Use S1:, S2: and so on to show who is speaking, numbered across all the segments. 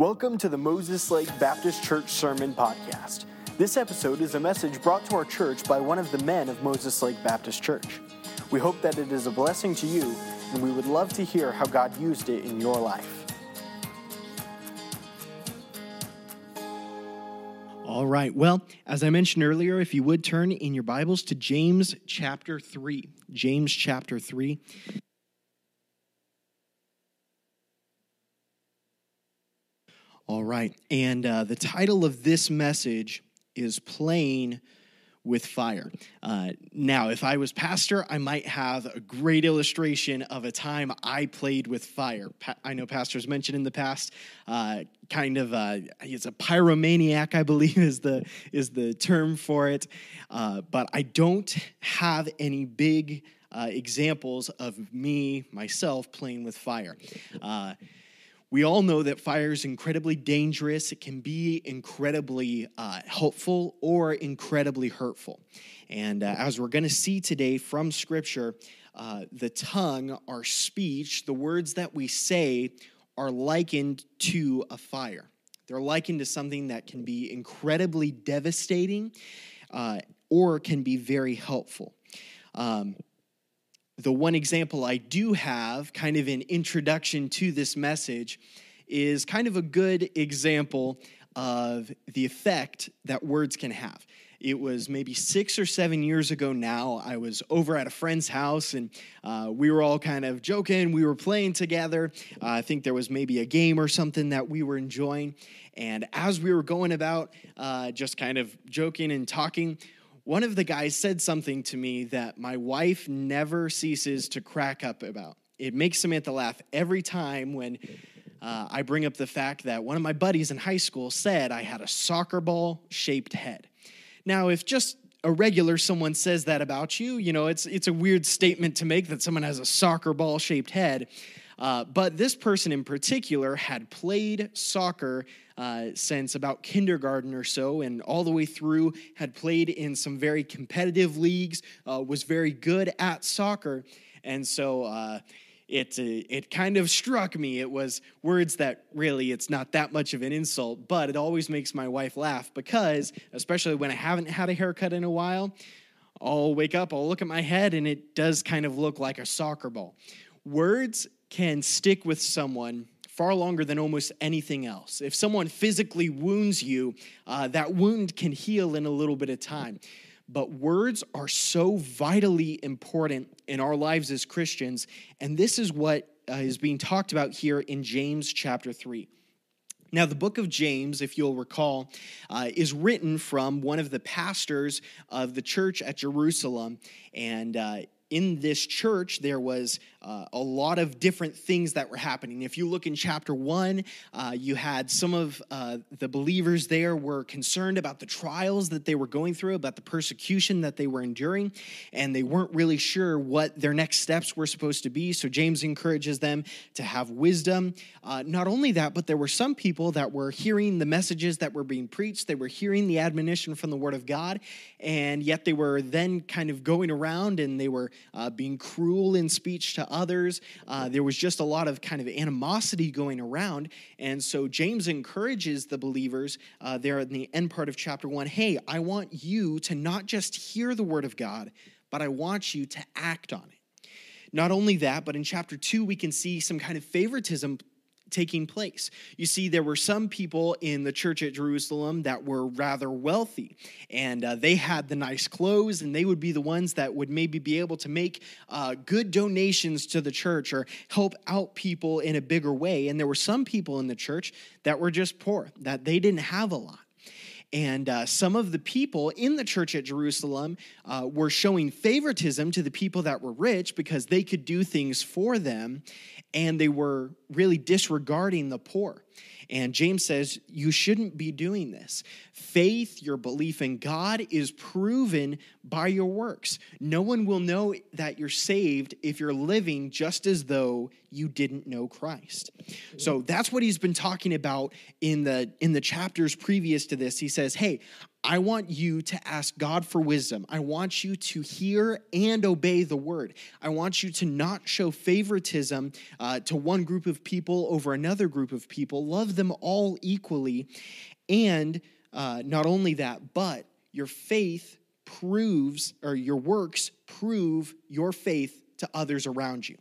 S1: Welcome to the Moses Lake Baptist Church Sermon Podcast. This episode is a message brought to our church by one of the men of Moses Lake Baptist Church. We hope that it is a blessing to you, and we would love to hear how God used it in your life.
S2: All right. Well, as I mentioned earlier, if you would turn in your Bibles to James chapter 3. James chapter 3. All right. And uh, the title of this message is Playing with Fire. Uh, now, if I was pastor, I might have a great illustration of a time I played with fire. Pa- I know pastors mentioned in the past, uh, kind of, uh, it's a pyromaniac, I believe is the, is the term for it. Uh, but I don't have any big uh, examples of me, myself, playing with fire. We all know that fire is incredibly dangerous. It can be incredibly uh, helpful or incredibly hurtful. And uh, as we're going to see today from Scripture, uh, the tongue, our speech, the words that we say are likened to a fire. They're likened to something that can be incredibly devastating uh, or can be very helpful. Um, the one example I do have, kind of an introduction to this message, is kind of a good example of the effect that words can have. It was maybe six or seven years ago now. I was over at a friend's house and uh, we were all kind of joking. We were playing together. Uh, I think there was maybe a game or something that we were enjoying. And as we were going about uh, just kind of joking and talking, one of the guys said something to me that my wife never ceases to crack up about. It makes Samantha laugh every time when uh, I bring up the fact that one of my buddies in high school said I had a soccer ball shaped head. Now, if just a regular someone says that about you, you know, it's, it's a weird statement to make that someone has a soccer ball shaped head. Uh, but this person in particular had played soccer uh, since about kindergarten or so, and all the way through had played in some very competitive leagues, uh, was very good at soccer. And so uh, it, uh, it kind of struck me. It was words that really it's not that much of an insult, but it always makes my wife laugh because, especially when I haven't had a haircut in a while, I'll wake up, I'll look at my head, and it does kind of look like a soccer ball. Words can stick with someone far longer than almost anything else. If someone physically wounds you, uh, that wound can heal in a little bit of time. But words are so vitally important in our lives as Christians, and this is what uh, is being talked about here in James chapter 3. Now, the book of James, if you'll recall, uh, is written from one of the pastors of the church at Jerusalem. And uh, in this church, there was uh, a lot of different things that were happening. If you look in chapter one, uh, you had some of uh, the believers there were concerned about the trials that they were going through, about the persecution that they were enduring, and they weren't really sure what their next steps were supposed to be. So James encourages them to have wisdom. Uh, not only that, but there were some people that were hearing the messages that were being preached, they were hearing the admonition from the Word of God, and yet they were then kind of going around and they were uh, being cruel in speech to others. Uh, there was just a lot of kind of animosity going around. And so James encourages the believers uh, there in the end part of chapter one hey, I want you to not just hear the word of God, but I want you to act on it. Not only that, but in chapter two, we can see some kind of favoritism taking place. You see, there were some people in the church at Jerusalem that were rather wealthy, and uh, they had the nice clothes, and they would be the ones that would maybe be able to make uh, good donations to the church or help out people in a bigger way. And there were some people in the church that were just poor, that they didn't have a lot. And uh, some of the people in the church at Jerusalem uh, were showing favoritism to the people that were rich because they could do things for them and they were really disregarding the poor. And James says, You shouldn't be doing this. Faith, your belief in God, is proven by your works. No one will know that you're saved if you're living just as though you didn't know Christ. So that's what he's been talking about in the in the chapters previous to this. He says, "Hey, I want you to ask God for wisdom. I want you to hear and obey the word. I want you to not show favoritism uh, to one group of people over another group of people. Love them all equally. And uh, not only that, but your faith proves, or your works prove your faith to others around you.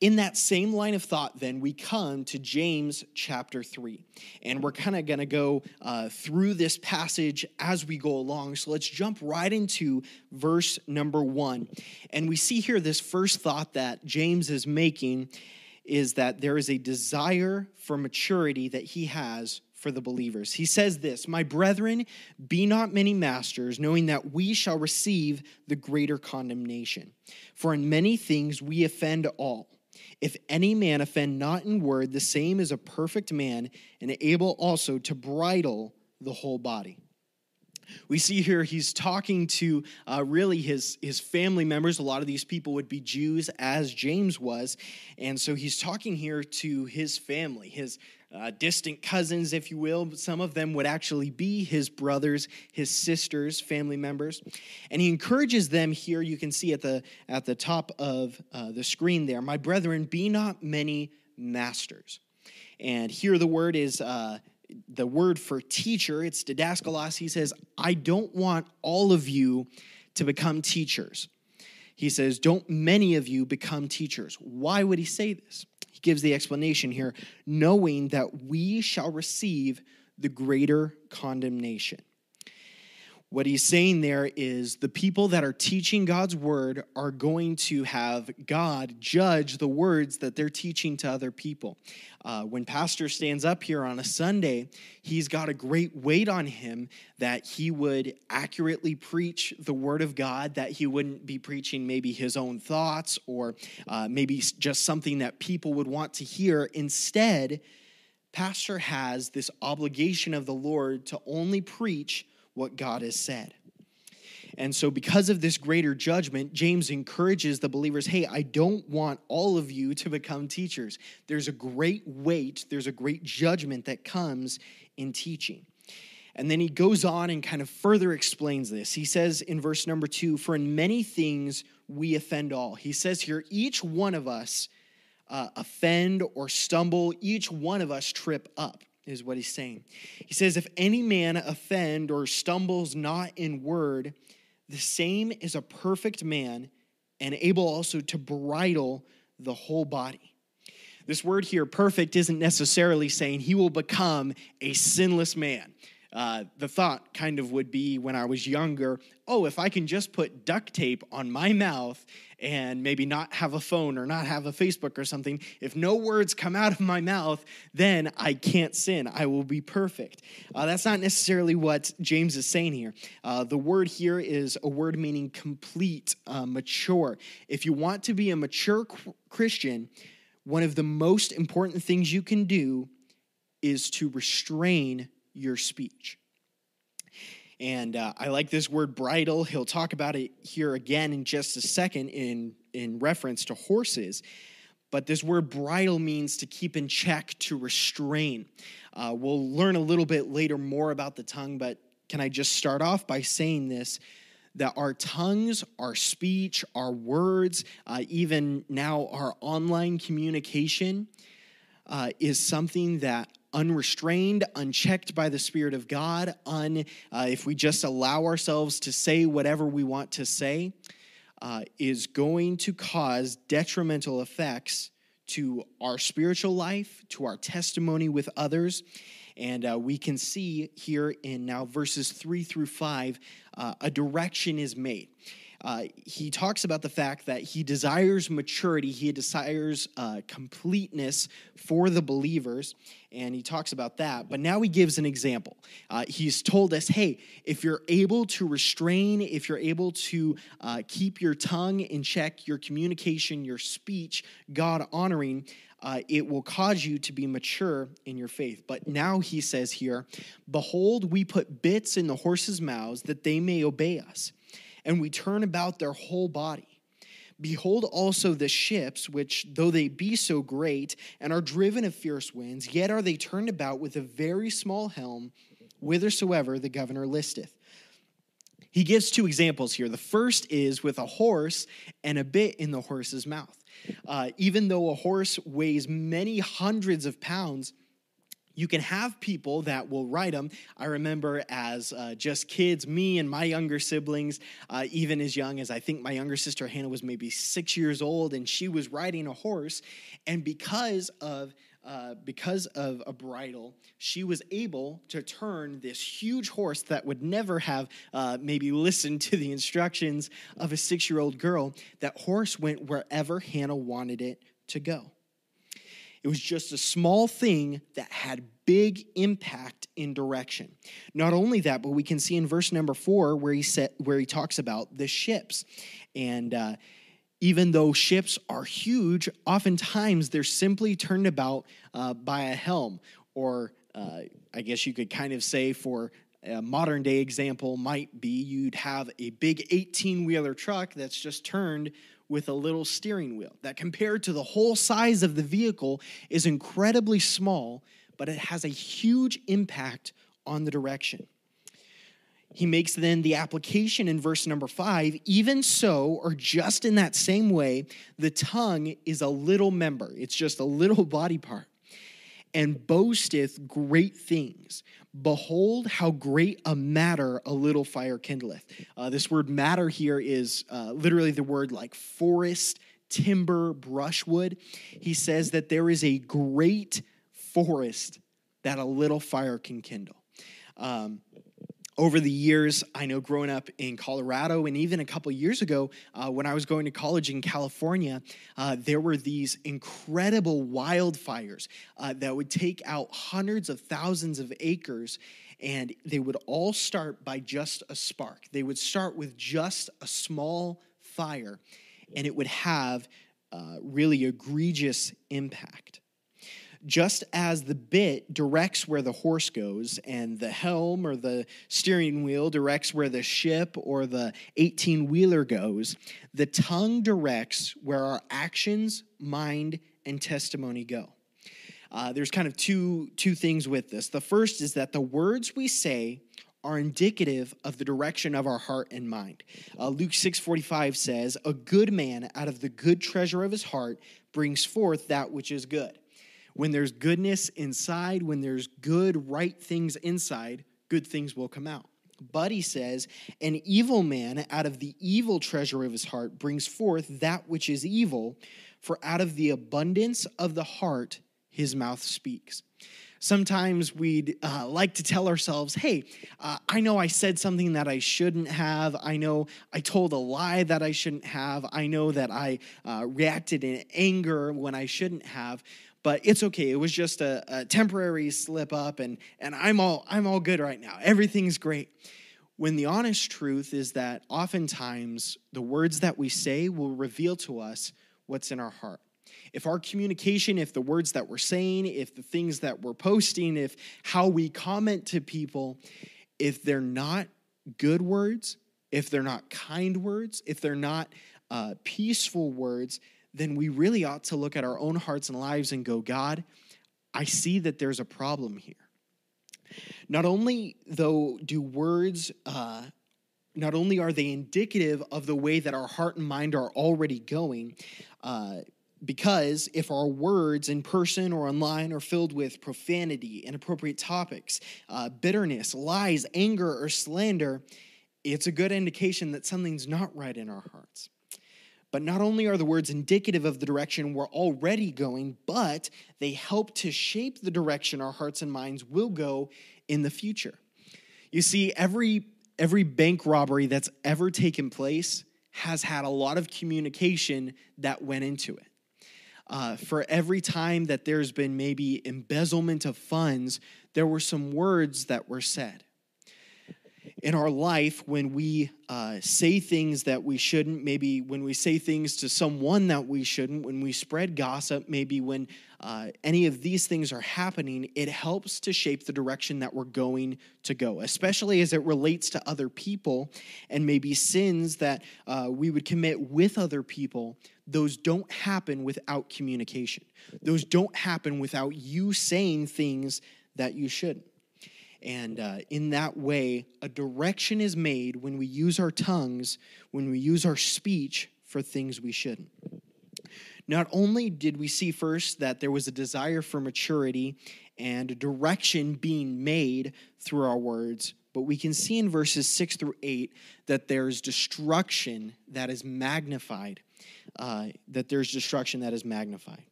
S2: In that same line of thought, then, we come to James chapter 3. And we're kind of going to go uh, through this passage as we go along. So let's jump right into verse number one. And we see here this first thought that James is making is that there is a desire for maturity that he has for the believers. He says this My brethren, be not many masters, knowing that we shall receive the greater condemnation. For in many things we offend all. If any man offend not in word, the same is a perfect man, and able also to bridle the whole body. We see here he's talking to uh, really his, his family members. A lot of these people would be Jews, as James was. And so he's talking here to his family, his uh, distant cousins, if you will. Some of them would actually be his brothers, his sisters, family members. And he encourages them here, you can see at the, at the top of uh, the screen there, My brethren, be not many masters. And here the word is uh, the word for teacher, it's didaskalos. He says, I don't want all of you to become teachers. He says, Don't many of you become teachers. Why would he say this? He gives the explanation here, knowing that we shall receive the greater condemnation. What he's saying there is the people that are teaching God's word are going to have God judge the words that they're teaching to other people. Uh, when pastor stands up here on a Sunday, he's got a great weight on him that he would accurately preach the word of God, that he wouldn't be preaching maybe his own thoughts or uh, maybe just something that people would want to hear. Instead, pastor has this obligation of the Lord to only preach what God has said. And so, because of this greater judgment, James encourages the believers hey, I don't want all of you to become teachers. There's a great weight, there's a great judgment that comes in teaching. And then he goes on and kind of further explains this. He says in verse number two, For in many things we offend all. He says here, each one of us uh, offend or stumble, each one of us trip up is what he's saying. He says, If any man offend or stumbles not in word, the same is a perfect man and able also to bridle the whole body. This word here, perfect, isn't necessarily saying he will become a sinless man. Uh, the thought kind of would be when I was younger oh, if I can just put duct tape on my mouth and maybe not have a phone or not have a Facebook or something, if no words come out of my mouth, then I can't sin. I will be perfect. Uh, that's not necessarily what James is saying here. Uh, the word here is a word meaning complete, uh, mature. If you want to be a mature Christian, one of the most important things you can do is to restrain your speech. And uh, I like this word bridle. He'll talk about it here again in just a second in, in reference to horses. But this word bridle means to keep in check, to restrain. Uh, we'll learn a little bit later more about the tongue, but can I just start off by saying this? That our tongues, our speech, our words, uh, even now our online communication, uh, is something that unrestrained, unchecked by the Spirit of God, un, uh, if we just allow ourselves to say whatever we want to say, uh, is going to cause detrimental effects to our spiritual life, to our testimony with others. And uh, we can see here in now verses three through five, uh, a direction is made uh, he talks about the fact that he desires maturity, he desires uh, completeness for the believers, and he talks about that. But now he gives an example. Uh, he's told us hey, if you're able to restrain, if you're able to uh, keep your tongue in check, your communication, your speech, God honoring, uh, it will cause you to be mature in your faith. But now he says here, Behold, we put bits in the horses' mouths that they may obey us and we turn about their whole body. Behold also the ships, which, though they be so great and are driven of fierce winds, yet are they turned about with a very small helm, whithersoever the governor listeth. He gives two examples here. The first is with a horse and a bit in the horse's mouth. Uh, even though a horse weighs many hundreds of pounds, you can have people that will ride them. I remember as uh, just kids, me and my younger siblings, uh, even as young as I think my younger sister Hannah was maybe six years old, and she was riding a horse. And because of uh, because of a bridle, she was able to turn this huge horse that would never have uh, maybe listened to the instructions of a six year old girl. That horse went wherever Hannah wanted it to go. It was just a small thing that had big impact in direction. Not only that, but we can see in verse number four where he said where he talks about the ships, and uh, even though ships are huge, oftentimes they're simply turned about uh, by a helm, or uh, I guess you could kind of say for a modern day example might be you'd have a big 18 wheeler truck that's just turned with a little steering wheel that compared to the whole size of the vehicle is incredibly small but it has a huge impact on the direction. He makes then the application in verse number five even so, or just in that same way, the tongue is a little member, it's just a little body part, and boasteth great things. Behold, how great a matter a little fire kindleth. Uh, this word matter here is uh, literally the word like forest, timber, brushwood. He says that there is a great forest that a little fire can kindle. Um, over the years, I know growing up in Colorado and even a couple years ago uh, when I was going to college in California, uh, there were these incredible wildfires uh, that would take out hundreds of thousands of acres. And they would all start by just a spark. They would start with just a small fire, and it would have uh, really egregious impact. Just as the bit directs where the horse goes, and the helm or the steering wheel directs where the ship or the 18 wheeler goes, the tongue directs where our actions, mind, and testimony go. Uh, there's kind of two, two things with this. The first is that the words we say are indicative of the direction of our heart and mind. Uh, Luke 6:45 says, "A good man out of the good treasure of his heart brings forth that which is good." When there's goodness inside, when there's good, right things inside, good things will come out. But he says, an evil man out of the evil treasure of his heart brings forth that which is evil, for out of the abundance of the heart his mouth speaks. Sometimes we'd uh, like to tell ourselves, hey, uh, I know I said something that I shouldn't have. I know I told a lie that I shouldn't have. I know that I uh, reacted in anger when I shouldn't have but it's okay. It was just a, a temporary slip up, and, and I'm, all, I'm all good right now. Everything's great. When the honest truth is that oftentimes the words that we say will reveal to us what's in our heart. If our communication, if the words that we're saying, if the things that we're posting, if how we comment to people, if they're not good words, if they're not kind words, if they're not uh, peaceful words, then we really ought to look at our own hearts and lives and go, God, I see that there's a problem here. Not only, though, do words, uh, not only are they indicative of the way that our heart and mind are already going, uh, because if our words in person or online are filled with profanity, inappropriate topics, uh, bitterness, lies, anger, or slander, it's a good indication that something's not right in our hearts. But not only are the words indicative of the direction we're already going, but they help to shape the direction our hearts and minds will go in the future. You see, every, every bank robbery that's ever taken place has had a lot of communication that went into it. Uh, for every time that there's been maybe embezzlement of funds, there were some words that were said in our life when we uh, say things that we shouldn't, maybe when we say things to someone that we shouldn't, when we spread gossip, maybe when uh, any of these things are happening, it helps to shape the direction that we're going to go, especially as it relates to other people and maybe sins that uh, we would commit with other people. Those don't happen without communication. Those don't happen without you saying things that you shouldn't. And uh, in that way, a direction is made when we use our tongues, when we use our speech for things we shouldn't. Not only did we see first that there was a desire for maturity and a direction being made through our words, but we can see in verses 6 through 8 that there's destruction that is magnified. Uh, that there's destruction that is magnified.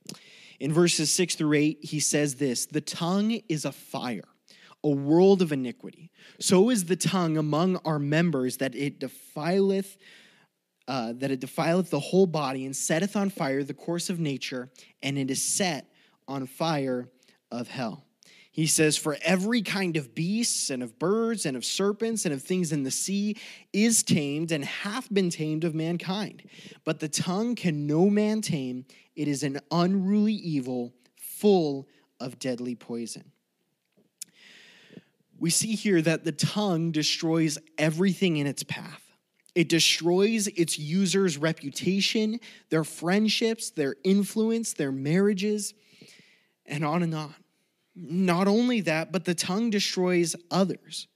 S2: In verses 6 through 8, he says this The tongue is a fire, a world of iniquity. So is the tongue among our members that it defileth. Uh, that it defileth the whole body and setteth on fire the course of nature, and it is set on fire of hell. He says, For every kind of beasts and of birds and of serpents and of things in the sea is tamed and hath been tamed of mankind. But the tongue can no man tame. It is an unruly evil, full of deadly poison. We see here that the tongue destroys everything in its path. It destroys its users' reputation, their friendships, their influence, their marriages, and on and on. Not only that, but the tongue destroys others.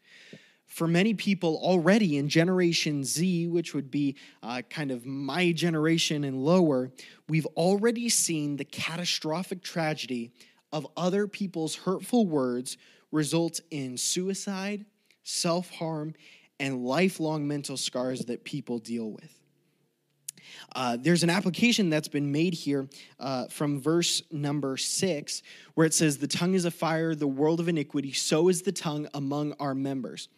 S2: For many people already in Generation Z, which would be uh, kind of my generation and lower, we've already seen the catastrophic tragedy of other people's hurtful words result in suicide, self harm, and lifelong mental scars that people deal with. Uh, there's an application that's been made here uh, from verse number six, where it says, The tongue is a fire, the world of iniquity, so is the tongue among our members.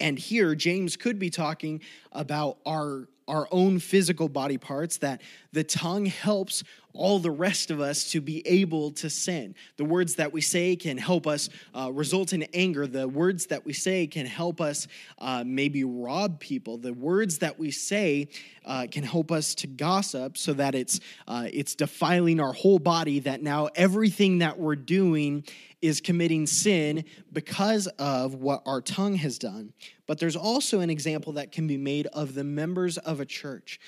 S2: And here, James could be talking about our, our own physical body parts, that the tongue helps all the rest of us to be able to sin. The words that we say can help us uh, result in anger. The words that we say can help us uh, maybe rob people. The words that we say uh, can help us to gossip so that it's, uh, it's defiling our whole body, that now everything that we're doing is committing sin because of what our tongue has done. But there's also an example that can be made of the members of a church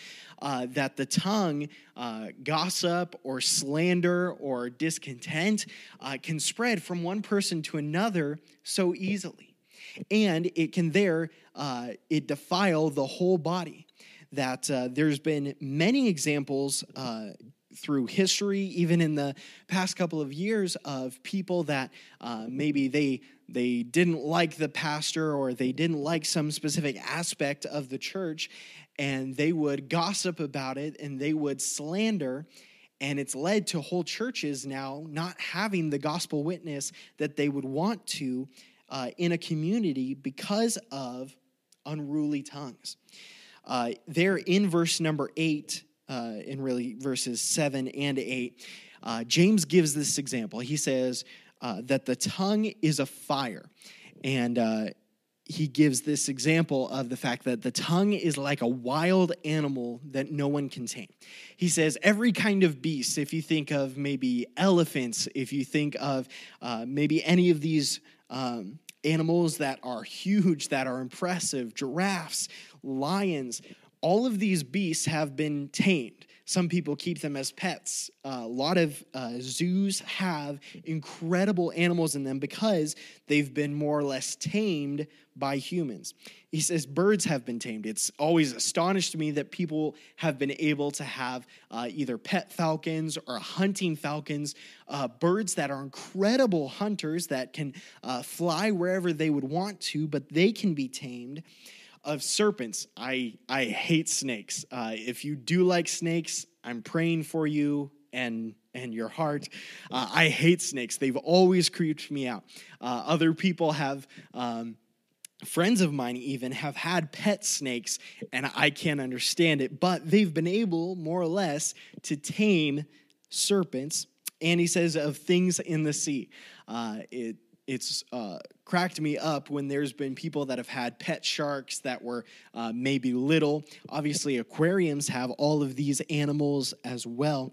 S2: uh, that the tongue, uh, gossip or slander or discontent, uh, can spread from one person to another so easily. And it can there, uh, it defile the whole body. That uh, there's been many examples through history, even in the past couple of years, of people that uh, maybe they they didn't like the pastor or they didn't like some specific aspect of the church, and they would gossip about it and they would slander. And it's led to whole churches now not having the gospel witness that they would want to uh, in a community because of unruly tongues. Uh, there in verse number eight, uh, in really verses seven and eight, uh, James gives this example. He says uh, that the tongue is a fire. And uh, he gives this example of the fact that the tongue is like a wild animal that no one can tame. He says, every kind of beast, if you think of maybe elephants, if you think of uh, maybe any of these um, animals that are huge, that are impressive, giraffes, lions, all of these beasts have been tamed. Some people keep them as pets. Uh, a lot of uh, zoos have incredible animals in them because they've been more or less tamed by humans. He says birds have been tamed. It's always astonished me that people have been able to have uh, either pet falcons or hunting falcons, uh, birds that are incredible hunters that can uh, fly wherever they would want to, but they can be tamed of serpents. I, I hate snakes. Uh, if you do like snakes, I'm praying for you and and your heart. Uh, I hate snakes. They've always creeped me out. Uh, other people have. Um, friends of mine even have had pet snakes and i can't understand it but they've been able more or less to tame serpents and he says of things in the sea uh, it, it's uh, cracked me up when there's been people that have had pet sharks that were uh, maybe little. Obviously, aquariums have all of these animals as well.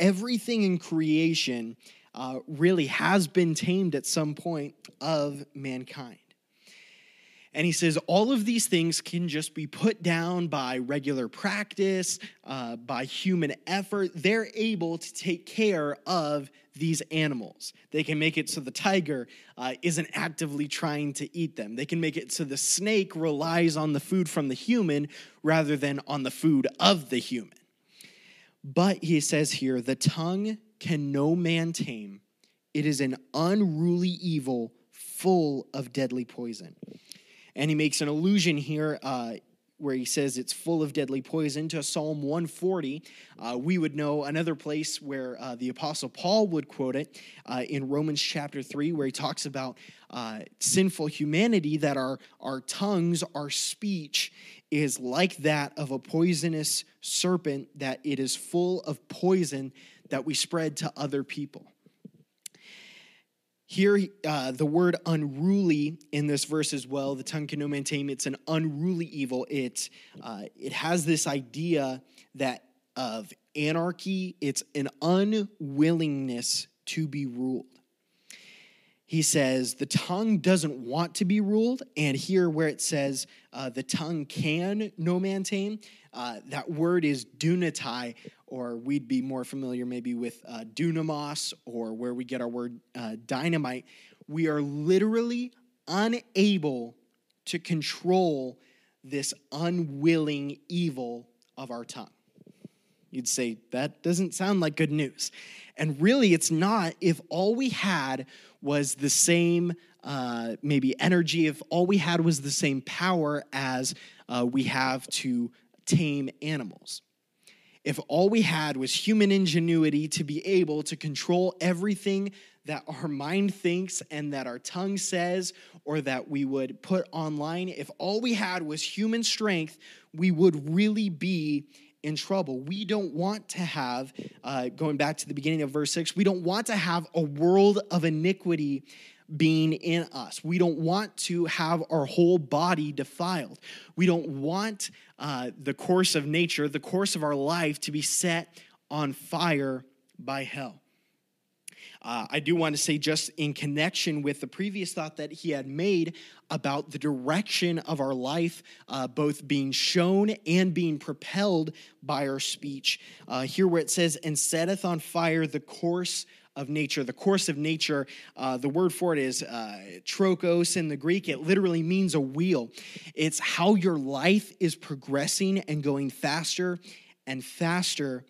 S2: Everything in creation uh, really has been tamed at some point of mankind. And he says all of these things can just be put down by regular practice, uh, by human effort. They're able to take care of these animals. They can make it so the tiger uh, isn't actively trying to eat them. They can make it so the snake relies on the food from the human rather than on the food of the human. But he says here, the tongue can no man tame. It is an unruly evil full of deadly poison. And he makes an allusion here uh, where he says it's full of deadly poison to Psalm 140. Uh, we would know another place where uh, the Apostle Paul would quote it uh, in Romans chapter 3, where he talks about uh, sinful humanity, that our, our tongues, our speech is like that of a poisonous serpent, that it is full of poison that we spread to other people. Here, uh, the word unruly in this verse as well, the tongue can no man tame. It's an unruly evil. It, uh, it has this idea that of anarchy, it's an unwillingness to be ruled. He says the tongue doesn't want to be ruled, and here where it says uh, the tongue can no man tame, uh, that word is dunatai, or we'd be more familiar maybe with uh, dunamos, or where we get our word uh, dynamite. We are literally unable to control this unwilling evil of our tongue. You'd say, that doesn't sound like good news. And really, it's not if all we had was the same, uh, maybe energy, if all we had was the same power as uh, we have to tame animals. If all we had was human ingenuity to be able to control everything that our mind thinks and that our tongue says or that we would put online, if all we had was human strength, we would really be in trouble. We don't want to have, uh, going back to the beginning of verse 6, we don't want to have a world of iniquity being in us. We don't want to have our whole body defiled. We don't want uh, the course of nature, the course of our life to be set on fire by hell. Uh, I do want to say, just in connection with the previous thought that he had made about the direction of our life, uh, both being shown and being propelled by our speech. Uh, here, where it says, and setteth on fire the course of nature. The course of nature, uh, the word for it is uh, trokos in the Greek. It literally means a wheel. It's how your life is progressing and going faster and faster.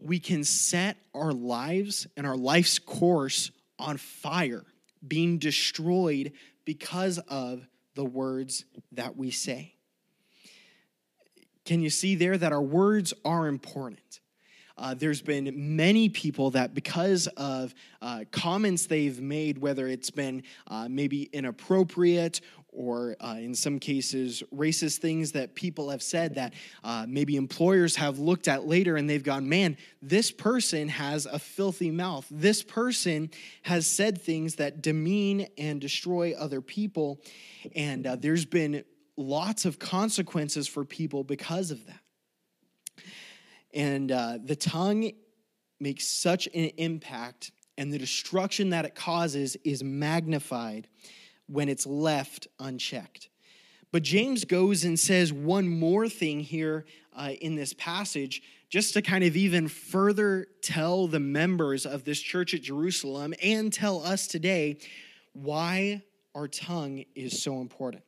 S2: We can set our lives and our life's course on fire, being destroyed because of the words that we say. Can you see there that our words are important? Uh, there's been many people that, because of uh, comments they've made, whether it's been uh, maybe inappropriate or uh, in some cases racist things that people have said that uh, maybe employers have looked at later and they've gone, man, this person has a filthy mouth. This person has said things that demean and destroy other people. And uh, there's been lots of consequences for people because of that. And uh, the tongue makes such an impact, and the destruction that it causes is magnified when it's left unchecked. But James goes and says one more thing here uh, in this passage, just to kind of even further tell the members of this church at Jerusalem and tell us today why our tongue is so important.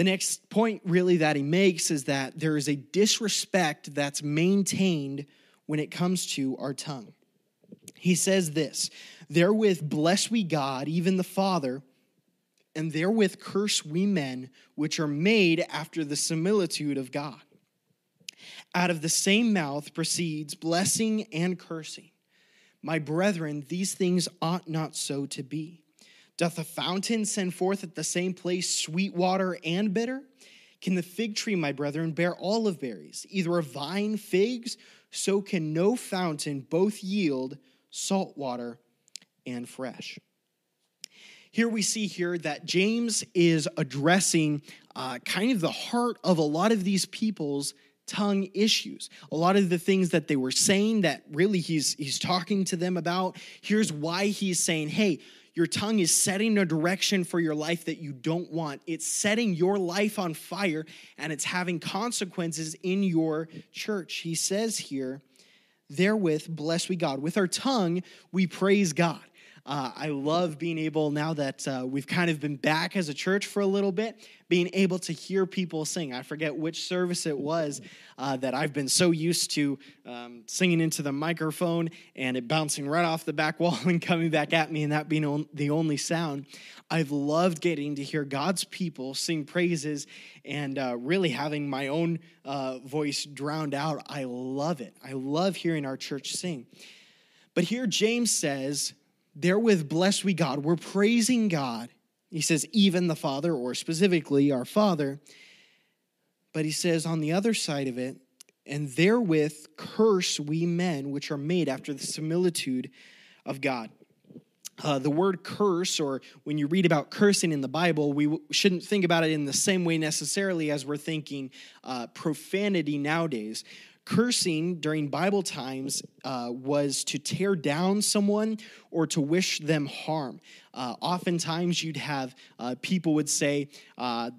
S2: The next point, really, that he makes is that there is a disrespect that's maintained when it comes to our tongue. He says this Therewith bless we God, even the Father, and therewith curse we men, which are made after the similitude of God. Out of the same mouth proceeds blessing and cursing. My brethren, these things ought not so to be. Doth a fountain send forth at the same place sweet water and bitter? Can the fig tree, my brethren, bear olive berries, either a vine figs? So can no fountain both yield salt water and fresh. Here we see here that James is addressing uh, kind of the heart of a lot of these people's tongue issues. A lot of the things that they were saying that really he's he's talking to them about. Here's why he's saying, "Hey, your tongue is setting a direction for your life that you don't want. It's setting your life on fire and it's having consequences in your church. He says here therewith bless we God. With our tongue, we praise God. Uh, I love being able, now that uh, we've kind of been back as a church for a little bit, being able to hear people sing. I forget which service it was uh, that I've been so used to um, singing into the microphone and it bouncing right off the back wall and coming back at me, and that being on, the only sound. I've loved getting to hear God's people sing praises and uh, really having my own uh, voice drowned out. I love it. I love hearing our church sing. But here James says, Therewith bless we God. We're praising God. He says, even the Father, or specifically our Father. But he says on the other side of it, and therewith curse we men which are made after the similitude of God. Uh, the word curse, or when you read about cursing in the Bible, we w- shouldn't think about it in the same way necessarily as we're thinking uh, profanity nowadays. Cursing during Bible times uh, was to tear down someone or to wish them harm. Uh, oftentimes, you'd have uh, people would say, uh,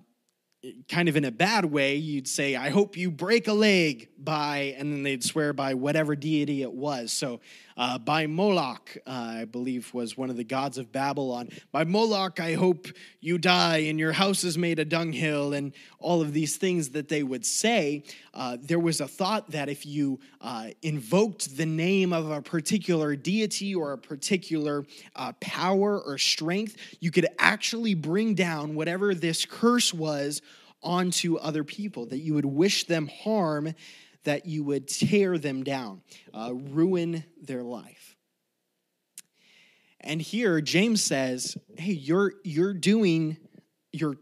S2: kind of in a bad way, you'd say, I hope you break a leg by, and then they'd swear by whatever deity it was. So, uh, by Moloch, uh, I believe was one of the gods of Babylon. By Moloch, I hope you die and your house is made a dunghill, and all of these things that they would say. Uh, there was a thought that if you uh, invoked the name of a particular deity or a particular uh, power or strength, you could actually bring down whatever this curse was onto other people, that you would wish them harm, that you would tear them down, uh, ruin their life. And here James says, hey, you're you're doing, you're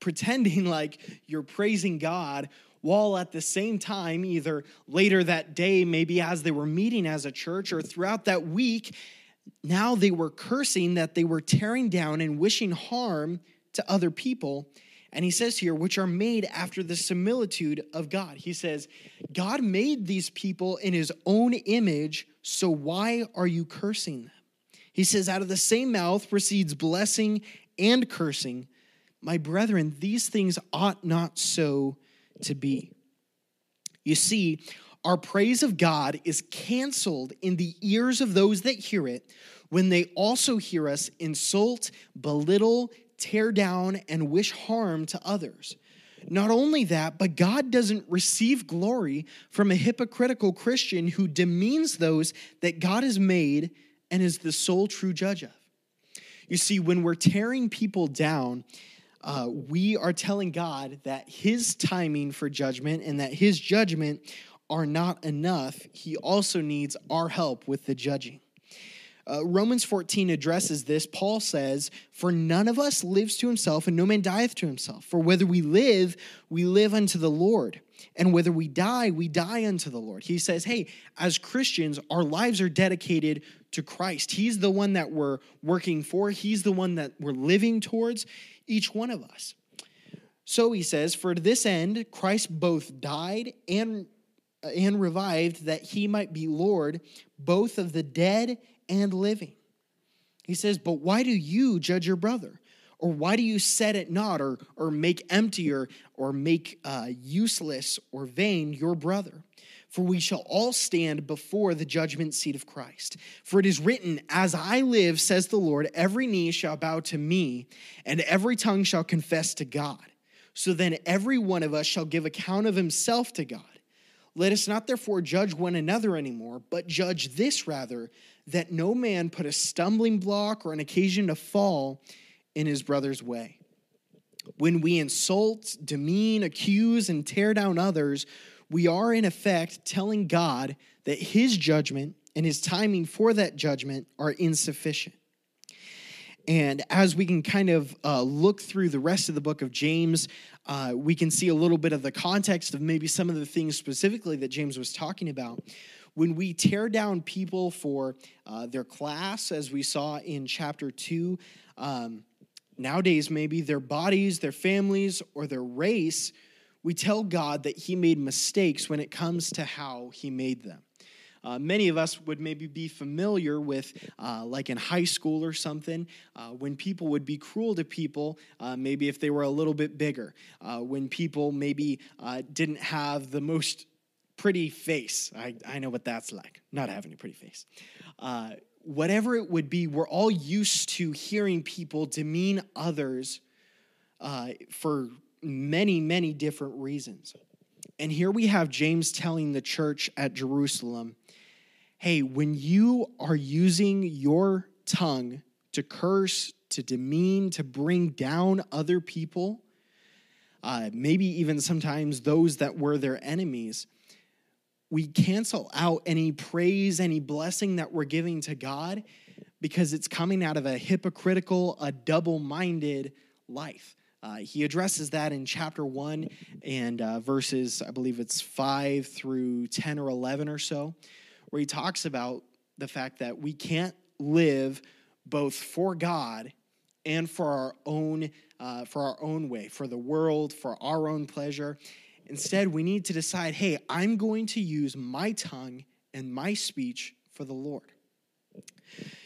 S2: pretending like you're praising God while at the same time, either later that day, maybe as they were meeting as a church, or throughout that week, now they were cursing that they were tearing down and wishing harm to other people and he says here, which are made after the similitude of God. He says, God made these people in his own image, so why are you cursing them? He says, out of the same mouth proceeds blessing and cursing. My brethren, these things ought not so to be. You see, our praise of God is canceled in the ears of those that hear it when they also hear us insult, belittle, tear down, and wish harm to others. Not only that, but God doesn't receive glory from a hypocritical Christian who demeans those that God has made and is the sole true judge of. You see, when we're tearing people down, uh, we are telling God that His timing for judgment and that His judgment are not enough. He also needs our help with the judging. Uh, Romans 14 addresses this. Paul says, For none of us lives to himself, and no man dieth to himself. For whether we live, we live unto the Lord. And whether we die, we die unto the Lord. He says, Hey, as Christians, our lives are dedicated to Christ. He's the one that we're working for, He's the one that we're living towards, each one of us. So he says, For this end, Christ both died and and revived that he might be Lord both of the dead and living. He says, But why do you judge your brother? Or why do you set it not, or, or make empty, or, or make uh, useless or vain your brother? For we shall all stand before the judgment seat of Christ. For it is written, As I live, says the Lord, every knee shall bow to me, and every tongue shall confess to God. So then every one of us shall give account of himself to God. Let us not therefore judge one another anymore, but judge this rather, that no man put a stumbling block or an occasion to fall in his brother's way. When we insult, demean, accuse, and tear down others, we are in effect telling God that his judgment and his timing for that judgment are insufficient. And as we can kind of uh, look through the rest of the book of James, uh, we can see a little bit of the context of maybe some of the things specifically that James was talking about. When we tear down people for uh, their class, as we saw in chapter 2, um, nowadays maybe their bodies, their families, or their race, we tell God that He made mistakes when it comes to how He made them. Uh, many of us would maybe be familiar with, uh, like in high school or something, uh, when people would be cruel to people, uh, maybe if they were a little bit bigger, uh, when people maybe uh, didn't have the most pretty face. I, I know what that's like, not having a pretty face. Uh, whatever it would be, we're all used to hearing people demean others uh, for many, many different reasons. And here we have James telling the church at Jerusalem hey, when you are using your tongue to curse, to demean, to bring down other people, uh, maybe even sometimes those that were their enemies, we cancel out any praise, any blessing that we're giving to God because it's coming out of a hypocritical, a double minded life. Uh, he addresses that in chapter 1 and uh, verses, I believe it's 5 through 10 or 11 or so, where he talks about the fact that we can't live both for God and for our own uh, for our own way, for the world, for our own pleasure. Instead, we need to decide, hey, I'm going to use my tongue and my speech for the Lord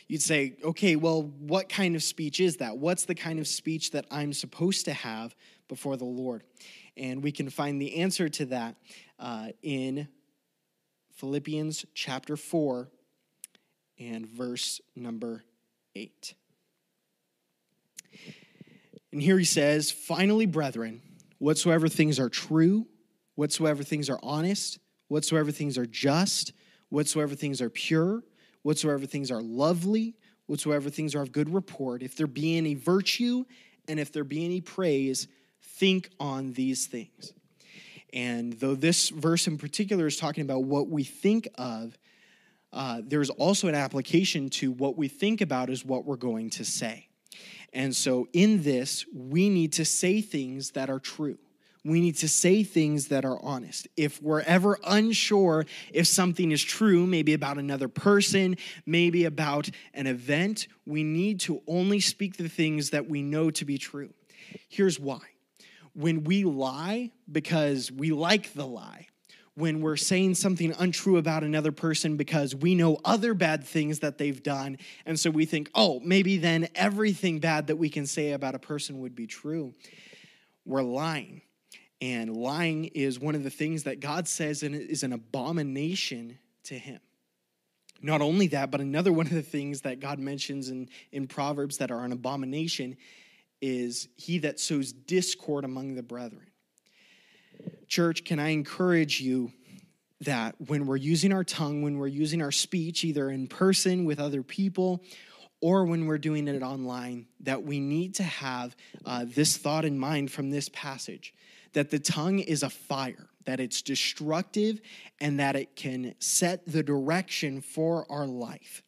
S2: you'd say, okay, well, what kind of speech is that? What's the kind of speech that I'm supposed to have before the Lord? And we can find the answer to that uh, in Philippians chapter 4 and verse number 8. And here he says, finally, brethren, whatsoever things are true, whatsoever things are honest, whatsoever things are just, whatsoever things are pure, whatsoever things are lovely, whatsoever things are of good report, if there be any virtue and if there be any praise, think on these things. And though this verse in particular is talking about what we think of, uh, there's also an application to what we think about is what we're going to say. And so in this, we need to say things that are true we need to say things that are honest. If we're ever unsure if something is true, maybe about another person, maybe about an event, we need to only speak the things that we know to be true. Here's why. When we lie because we like the lie, when we're saying something untrue about another person because we know other bad things that they've done, and so we think, oh, maybe then everything bad that we can say about a person would be true, we're lying and lying is one of the things that God says is an abomination to him. Not only that, but another one of the things that God mentions in, in Proverbs that are an abomination is he that sows discord among the brethren. Church, can I encourage you that when we're using our tongue, when we're using our speech, either in person with other people or when we're doing it online, that we need to have uh, this thought in mind from this passage that the tongue is a fire, that it's destructive, and that it can set the direction for our life.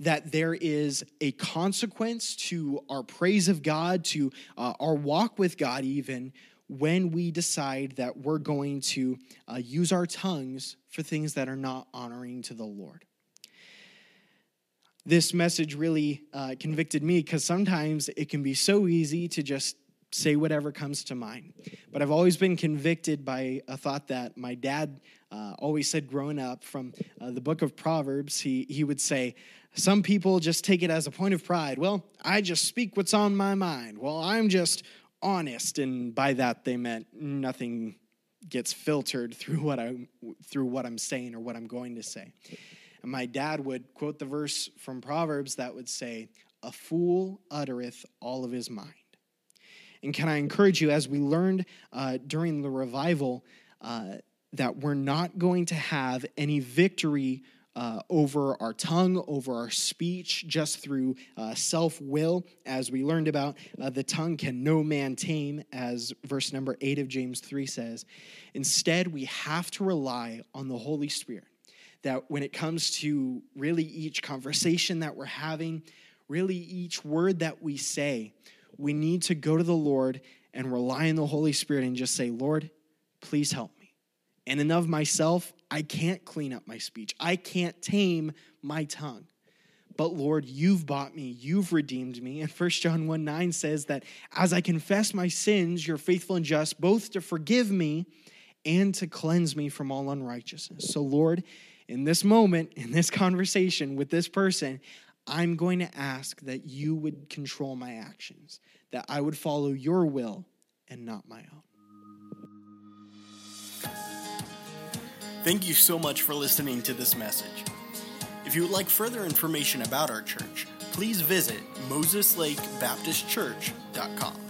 S2: That there is a consequence to our praise of God, to uh, our walk with God, even when we decide that we're going to uh, use our tongues for things that are not honoring to the Lord this message really uh, convicted me because sometimes it can be so easy to just say whatever comes to mind. But I've always been convicted by a thought that my dad uh, always said growing up from uh, the book of Proverbs. He, he would say, Some people just take it as a point of pride. Well, I just speak what's on my mind. Well, I'm just honest. And by that, they meant nothing gets filtered through what I'm, through what I'm saying or what I'm going to say. And my dad would quote the verse from Proverbs that would say, A fool uttereth all of his mind. And can I encourage you, as we learned uh, during the revival, uh, that we're not going to have any victory uh, over our tongue, over our speech, just through uh, self will. As we learned about, uh, the tongue can no man tame, as verse number eight of James 3 says. Instead, we have to rely on the Holy Spirit. That when it comes to really each conversation that we're having, really each word that we say, we need to go to the Lord and rely on the Holy Spirit and just say, Lord, please help me. And of myself, I can't clean up my speech. I can't tame my tongue. But Lord, you've bought me, you've redeemed me. And 1 John 1 9 says that as I confess my sins, you're faithful and just, both to forgive me and to cleanse me from all unrighteousness. So, Lord, in this moment, in this conversation with this person, I'm going to ask that you would control my actions, that I would follow your will and not my own.
S1: Thank you so much for listening to this message. If you would like further information about our church, please visit MosesLakeBaptistChurch.com.